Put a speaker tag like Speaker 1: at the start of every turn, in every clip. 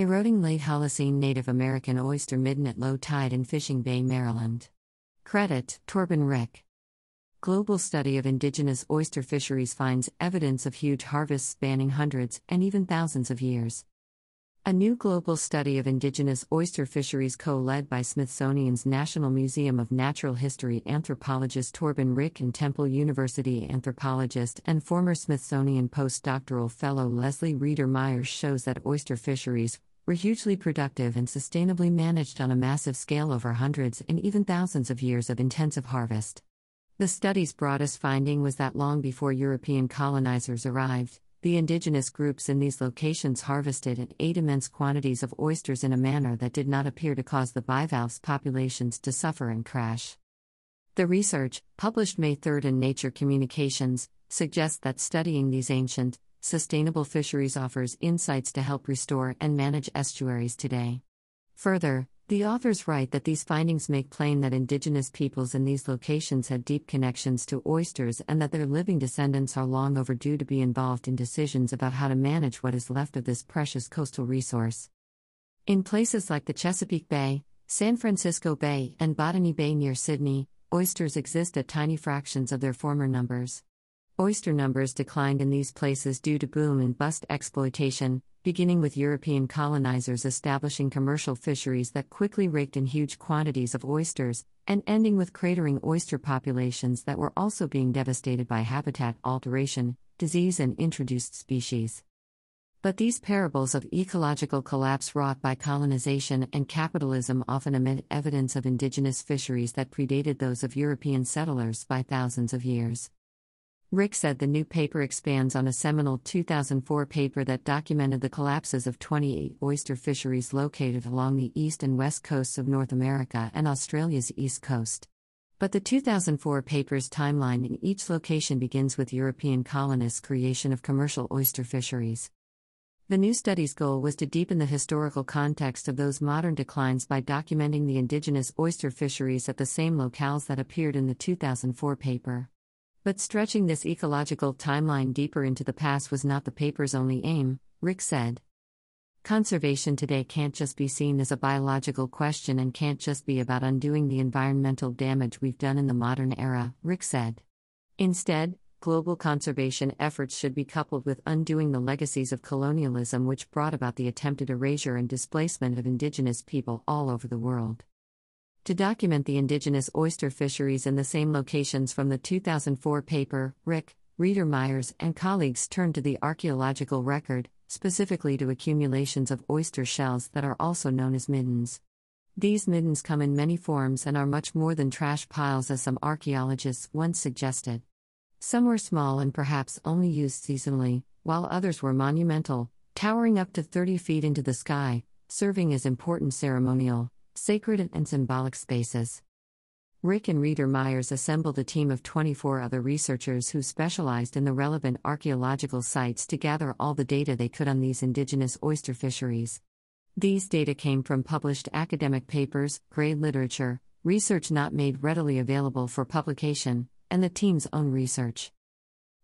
Speaker 1: Eroding late Holocene Native American oyster midden at low tide in Fishing Bay, Maryland. Credit Torben Rick. Global study of indigenous oyster fisheries finds evidence of huge harvests spanning hundreds and even thousands of years. A new global study of indigenous oyster fisheries co led by Smithsonian's National Museum of Natural History anthropologist Torben Rick and Temple University anthropologist and former Smithsonian postdoctoral fellow Leslie Reeder Myers shows that oyster fisheries were hugely productive and sustainably managed on a massive scale over hundreds and even thousands of years of intensive harvest. The study's broadest finding was that long before European colonizers arrived, the indigenous groups in these locations harvested and ate immense quantities of oysters in a manner that did not appear to cause the bivalve's populations to suffer and crash. The research, published May 3 in Nature Communications, suggests that studying these ancient, sustainable fisheries offers insights to help restore and manage estuaries today. Further, the authors write that these findings make plain that indigenous peoples in these locations had deep connections to oysters and that their living descendants are long overdue to be involved in decisions about how to manage what is left of this precious coastal resource. In places like the Chesapeake Bay, San Francisco Bay, and Botany Bay near Sydney, oysters exist at tiny fractions of their former numbers. Oyster numbers declined in these places due to boom and bust exploitation, beginning with European colonizers establishing commercial fisheries that quickly raked in huge quantities of oysters, and ending with cratering oyster populations that were also being devastated by habitat alteration, disease, and introduced species. But these parables of ecological collapse wrought by colonization and capitalism often omit evidence of indigenous fisheries that predated those of European settlers by thousands of years. Rick said the new paper expands on a seminal 2004 paper that documented the collapses of 28 oyster fisheries located along the east and west coasts of North America and Australia's east coast. But the 2004 paper's timeline in each location begins with European colonists' creation of commercial oyster fisheries. The new study's goal was to deepen the historical context of those modern declines by documenting the indigenous oyster fisheries at the same locales that appeared in the 2004 paper. But stretching this ecological timeline deeper into the past was not the paper's only aim, Rick said. Conservation today can't just be seen as a biological question and can't just be about undoing the environmental damage we've done in the modern era, Rick said. Instead, global conservation efforts should be coupled with undoing the legacies of colonialism which brought about the attempted erasure and displacement of indigenous people all over the world. To document the indigenous oyster fisheries in the same locations from the 2004 paper, Rick, Reeder Myers, and colleagues turned to the archaeological record, specifically to accumulations of oyster shells that are also known as middens. These middens come in many forms and are much more than trash piles, as some archaeologists once suggested. Some were small and perhaps only used seasonally, while others were monumental, towering up to 30 feet into the sky, serving as important ceremonial, sacred and symbolic spaces. Rick and Reeder Myers assembled a team of 24 other researchers who specialized in the relevant archaeological sites to gather all the data they could on these indigenous oyster fisheries. These data came from published academic papers, gray literature, research not made readily available for publication, and the team's own research.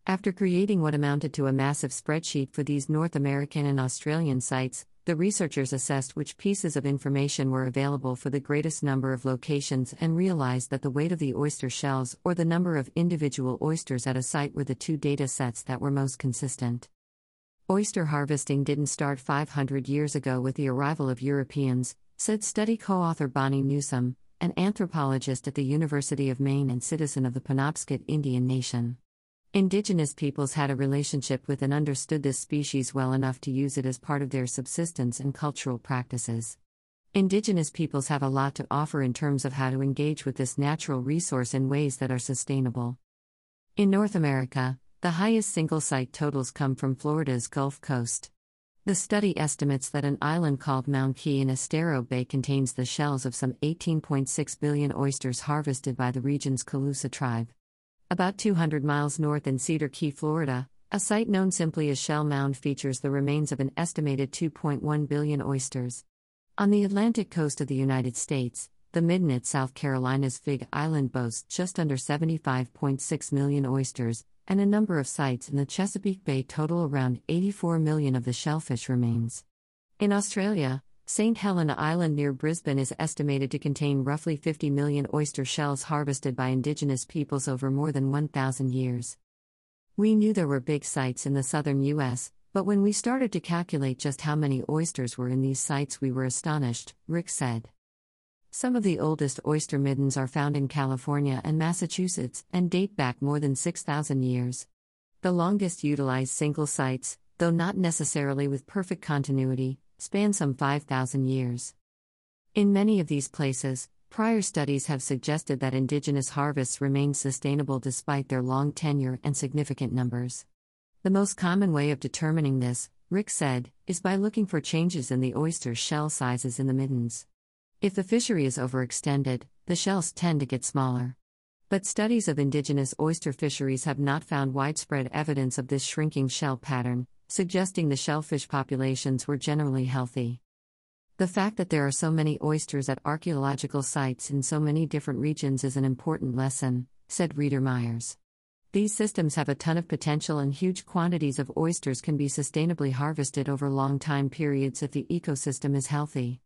Speaker 1: After creating what amounted to a massive spreadsheet for these North American and Australian sites, the researchers assessed which pieces of information were available for the greatest number of locations and realized that the weight of the oyster shells or the number of individual oysters at a site were the two data sets that were most consistent. Oyster harvesting didn't start 500 years ago with the arrival of Europeans, said study co author Bonnie Newsom, an anthropologist at the University of Maine and citizen of the Penobscot Indian Nation. Indigenous peoples had a relationship with and understood this species well enough to use it as part of their subsistence and cultural practices. Indigenous peoples have a lot to offer in terms of how to engage with this natural resource in ways that are sustainable. In North America, the highest single site totals come from Florida's Gulf Coast. The study estimates that an island called Mound Key in Estero Bay contains the shells of some 18.6 billion oysters harvested by the region's Calusa tribe. About 200 miles north in Cedar Key, Florida, a site known simply as Shell Mound features the remains of an estimated 2.1 billion oysters. On the Atlantic coast of the United States, the midden at South Carolina's Fig Island boasts just under 75.6 million oysters, and a number of sites in the Chesapeake Bay total around 84 million of the shellfish remains. In Australia, St. Helena Island near Brisbane is estimated to contain roughly 50 million oyster shells harvested by indigenous peoples over more than 1,000 years. We knew there were big sites in the southern U.S., but when we started to calculate just how many oysters were in these sites, we were astonished, Rick said. Some of the oldest oyster middens are found in California and Massachusetts and date back more than 6,000 years. The longest utilized single sites, though not necessarily with perfect continuity, span some 5,000 years. In many of these places, prior studies have suggested that indigenous harvests remain sustainable despite their long tenure and significant numbers. The most common way of determining this, Rick said, is by looking for changes in the oyster shell sizes in the middens. If the fishery is overextended, the shells tend to get smaller. But studies of indigenous oyster fisheries have not found widespread evidence of this shrinking shell pattern, suggesting the shellfish populations were generally healthy. The fact that there are so many oysters at archaeological sites in so many different regions is an important lesson, said Reeder Myers. These systems have a ton of potential, and huge quantities of oysters can be sustainably harvested over long time periods if the ecosystem is healthy.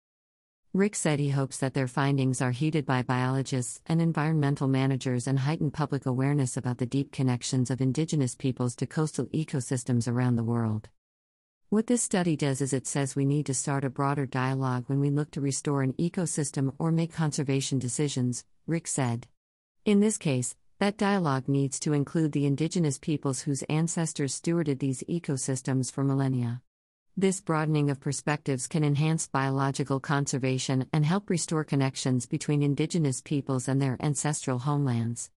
Speaker 1: Rick said he hopes that their findings are heeded by biologists and environmental managers and heighten public awareness about the deep connections of indigenous peoples to coastal ecosystems around the world. What this study does is it says we need to start a broader dialogue when we look to restore an ecosystem or make conservation decisions, Rick said. In this case, that dialogue needs to include the indigenous peoples whose ancestors stewarded these ecosystems for millennia. This broadening of perspectives can enhance biological conservation and help restore connections between indigenous peoples and their ancestral homelands.